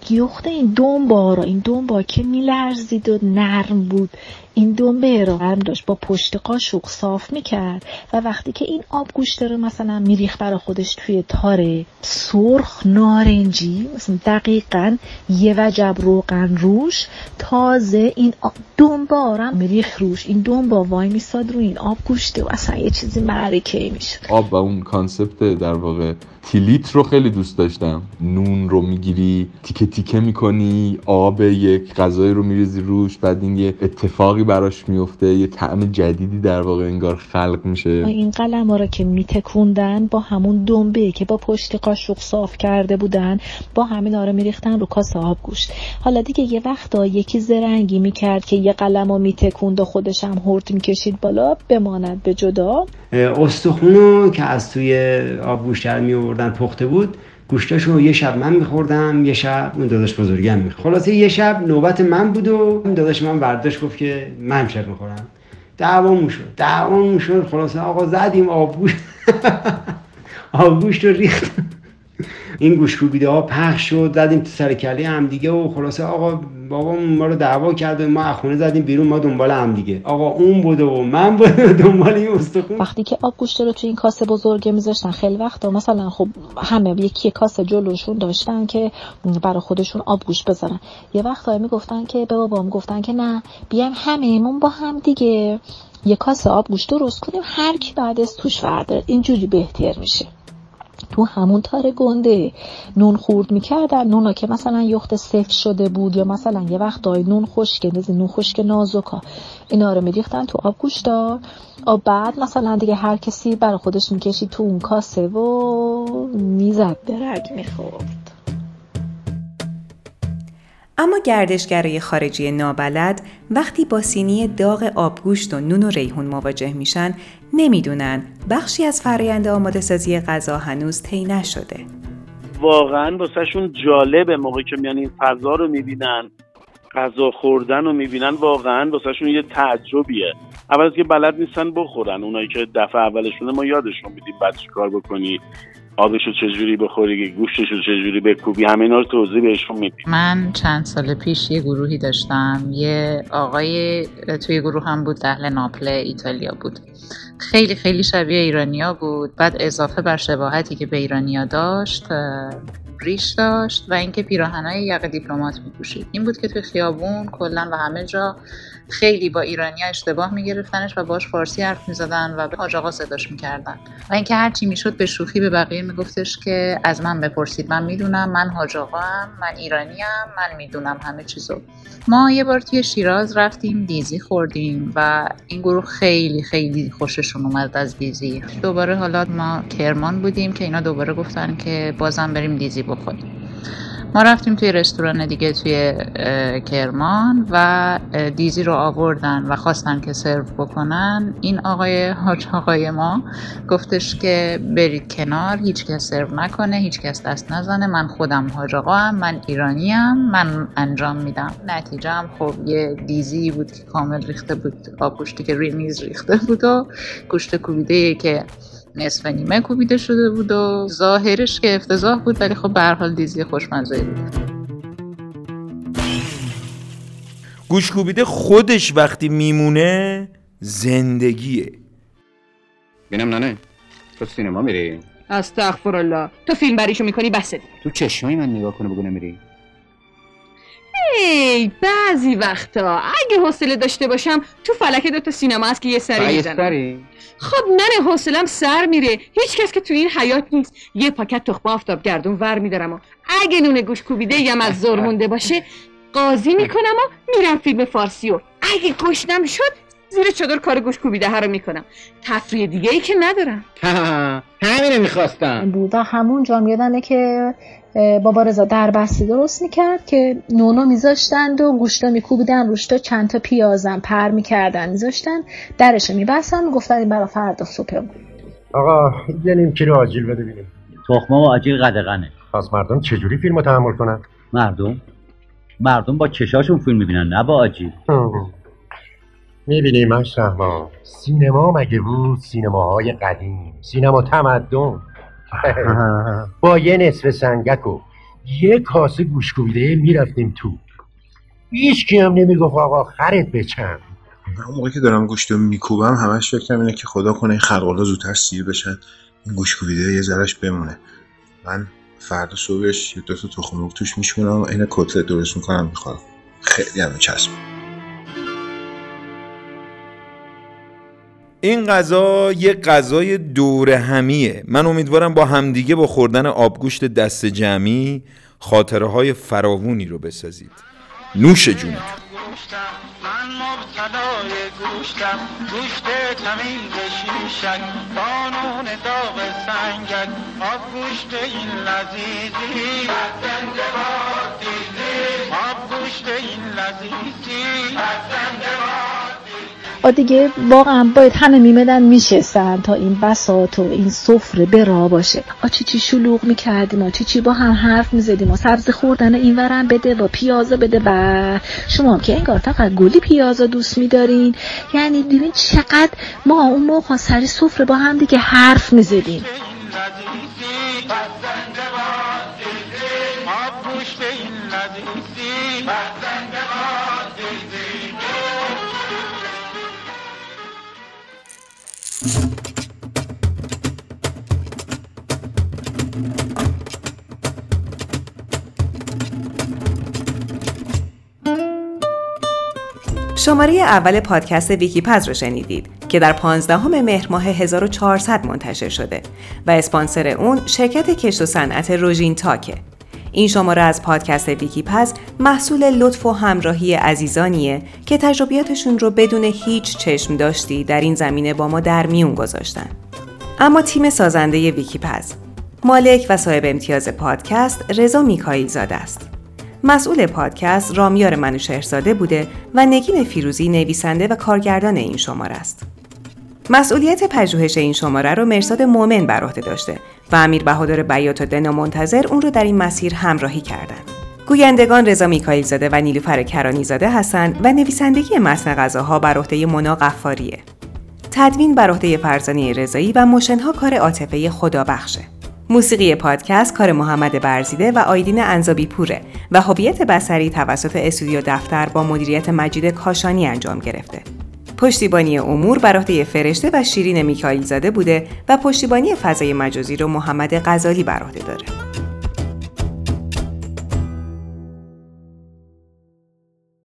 یخته این دنبا رو این دنبا که میلرزید و نرم بود. این دنبه رو هم داشت با پشت قاشق صاف می‌کرد و وقتی که این آب گوشت رو مثلا میریخ برا خودش توی تاره سرخ نارنجی مثلا دقیقا یه وجب روغن روش تازه این دنبا رو میریخ روش. این دنبا وای میساد رو این آب گوشته و اصلا یه چیزی معرکه می‌شد. آب و اون concept در واقع تیلیت رو خیلی دوست داشتم. نون رو می‌گیری تیکه تیکه می‌کنی آب یک غذای رو میریزی روش بعد این یه اتفاقی براش میفته یه طعم جدیدی در واقع انگار خلق میشه. این قلم ها رو که میتکوندن با همون دنبه که با پشت قاشق صاف کرده بودن با همین آره میریختن رو کاسه آب گوشت. حالا دیگه یه وقتا یکی زرنگی می‌کرد که یه قلم رو میتکوند و خودش هم هورت می‌کشید بالا بماند به جدا. استخونو که از توی آب گوشت می آوردن پخته بود گوشتاشو یه شب من میخوردم یه شب اون داداش بزرگم می‌خورد. خلاصه یه شب نوبت من بود و داداش من برداشت گفت که من شب می‌خورم. دعوامون شد. دعوامون شد. خلاصه آقا زدیم آبگوشت آبگوشت رو ریخت. این گوش کوبیده ها پخش شد زدیم تو سر کله هم دیگه و خلاصه آقا بابا ما رو دعوا کرد و ما از خونه زدیم بیرون ما دنبال هم دیگه. آقا اون بوده و من بوده دنبال این استخون. وقتی که آب گوشت رو تو این کاسه بزرگه میذاشتن خیلی وقتا مثلا خب همه یکی کاسه جلوشون داشتن که برای خودشون آب گوشت بذارن. یه وقتا می‌گفتن که به بابام گفتن که نه بیایم همهمون با هم دیگه یه کاسه آب گوشت درست کنیم هر کی بعد از توش ورداره اینجوری بهتر میشه. تو همون تار گنده. نون خورد می‌کردن. نونا که مثلا یخت سفت شده بود یا مثلا یه وقت دای نون خشک نون خشک نازکا. اینا رو میریختن تو آب گوشتا و بعد مثلا دیگه هر کسی برای خودش می‌کشید تو اون کاسه و می‌زد. درگ می‌خورد. اما گردشگرای خارجی نابلد وقتی با سینی داغ آبگوشت و نون و ریحون مواجه میشن نمی‌دونن بخشی از فرایند آماده سازی غذا هنوز طی نشده. واقعا واسهشون جالبه موقعی که میان این فضا رو می‌بینن غذا خوردن رو می‌بینن واقعا واسهشون یه تعجبیه. اول از که بلد نیستن بخورن. اونایی که دفعه اولشونه ما یادشون میدیم بعد کار بکنی. آبش رو چجوری بخوری گوشتش رو چجوری بکوبی همه اینا رو توضیح بهشون میدیم. من چند سال پیش یه گروهی داشتم. یه آقای توی گروه هم بود اهل ناپل ایتالیا بود. خیلی خیلی شبیه ایرانیا بود. بعد اضافه بر شباهتی که به ایرانیا داشت ریش داشت و اینکه پیراهنای یقه دیپلمات میپوشید. این بود که توی خیابون کلا و همه جا خیلی با ایرانیا اشتباه میگرفتنش و باش فارسی حرف می‌زدن و به حاج آقا صداش می‌کردن. و اینکه هرچی می‌شد به شوخی به بقیه میگفتش که از من بپرسید. من می‌دونم من حاج هم من ایرانیم من می‌دونم همه چیزو. ما یه بار توی شیراز رفتیم دیزی خوردیم و این گروه خیلی خیلی خوششون اومد از دیزی. دوباره حالا ما کرمان بودیم که اینا دوباره گفتن که بازم بریم دیزی بخوریم. ما رفتیم توی رستوران دیگه توی کرمان و دیزی رو آوردن و خواستن که سرو بکنن. این آقای حاج آقای ما گفتش که برید کنار هیچ کس سرو نکنه هیچ کس دست نزنه. من خودم حاج آقا هم من ایرانی هم من انجام میدم. نتیجه هم خب یه دیزی بود که کامل ریخته بود آب که روی میز ریخته بود و گوشت کوبیده که نصف نیمه کوبیده شده بود و ظاهرش که افتضاح بود ولی خب به حال دیزی خوشمزه بود. گوش کوبیده خودش وقتی میمونه زندگیه. بینم ننه تو سینما میری؟ استغفر الله. تو فیلم بریشو می‌کنی بسه تو چشمای من نگاه کنه بگو نمیری. هی بعضی وقتا. اگه حوصله داشته باشم تو فلک دوتا سینما هست که یه سری می‌زنم. خب ننه حوصلم سر میره. هیچ کس که تو این حیات نیست. یه پاکت تخم آفتاب گردون ور میدارم و اگه نون گوش کوبیده یم از زور مونده باشه قاضی می‌کنم و میرم فیلم فارسی و اگه گشنم شد زیر چادر کار گوش کوبیده ها رو می‌کنم. تفریح دیگه ای که ندارم. همینو می‌خواستم. بود و همون جام یادمه که بابا رضا دربستی درست می‌کرد که نونو میذاشتند و گوشتا میکوبیدن روشتا چند تا پیازم پر می‌کردن میذاشتن درشو میبستن می‌گفتن این برا فردا صبح آقا یه نیم کیلو آجیل بده ببینیم تخمه و آجیل قدغنه. پس مردم چجوری فیلم رو تحمل کنن؟ مردم؟ مردم با چشاشون فیلم می‌بینن نه با آجیل. می‌بینی مشرحما سینما مگه بود؟ سینماهای قدیم سینما تمدن. با یه نصف سنگک و یه کاسه گوشکوبیده می‌رفتیم تو. هیچ کی هم نمی‌گفت آقا خرت بچم اون موقع که دارم گوشت میکوبم همش فکرم اینه که خدا کنه این خلقالا زودتر سیر بشن این گوش کوبیده یه ذرش بمونه. من فردا صبحش یه دو تا تخم توش میشونم و این کتلت درست می‌کنم می‌خورم. خیلی هم چسب. این غذا یه غذای دور همیه. من امیدوارم با همدیگه با خوردن آبگوشت دست جمعی خاطره های فراوونی رو بسازید. نوش جونتون. مبتلای گوشتم. گوشت تمیز شیشک. بانون داغ سنگک. آب گوشت این لذیذی. آب گوشت این لذیذی. دیگه واقعا باید همه میمدن میشستن تا این بساط و این سفره به راه باشه. آ چی چی شلوغ می‌کردیم آ چی چی با هم حرف می‌زدیم و سبز خوردن این ورم بده و پیازا بده. و شما هم که انگار فقط گلی پیازا دوست میدارین. یعنی ببین چقدر ما اون موقع سر سفره با هم دیگه حرف می‌زدیم. شماره اول پادکست ویکی پز رو شنیدید که در 15 مهر ماه 1400 منتشر شده و اسپانسر اون شرکت کشت و صنعت روژین تاکه. این شماره از پادکست ویکی پز محصول لطف و همراهی عزیزانیه که تجربیاتشون رو بدون هیچ چشم داشتی در این زمینه با ما در میون گذاشتن. اما تیم سازنده ویکی پز مالک و صاحب امتیاز پادکست رضا میکائیل زاده است. مسئول پادکست رامیار منوشهرزاده بوده و نگین فیروزی نویسنده و کارگردان این شماره است. مسئولیت پژوهش این شماره رو مرساد مومن بر عهده داشته و امیر بهادر بیات و منتظر اون رو در این مسیر همراهی کردند. گویندگان رضا میکائیل زاده و نیلوفر کرانی زاده هستند و نویسندگی متن غذاها بر عهده مونا قفاریه. تدوین بر عهده فرزانه رضایی و موشنها کار عاطفه خدابخشه. موسیقی پادکست کار محمد برزیده و آیدین انزابی پوره و هویت بسری توسط استودیو دفتر با مدیریت مجید کاشانی انجام گرفته. پشتیبانی امور بر عهده فرشته و شیرین میکائیل زاده بوده و پشتیبانی فضای مجازی رو محمد غزالی بر عهده داره.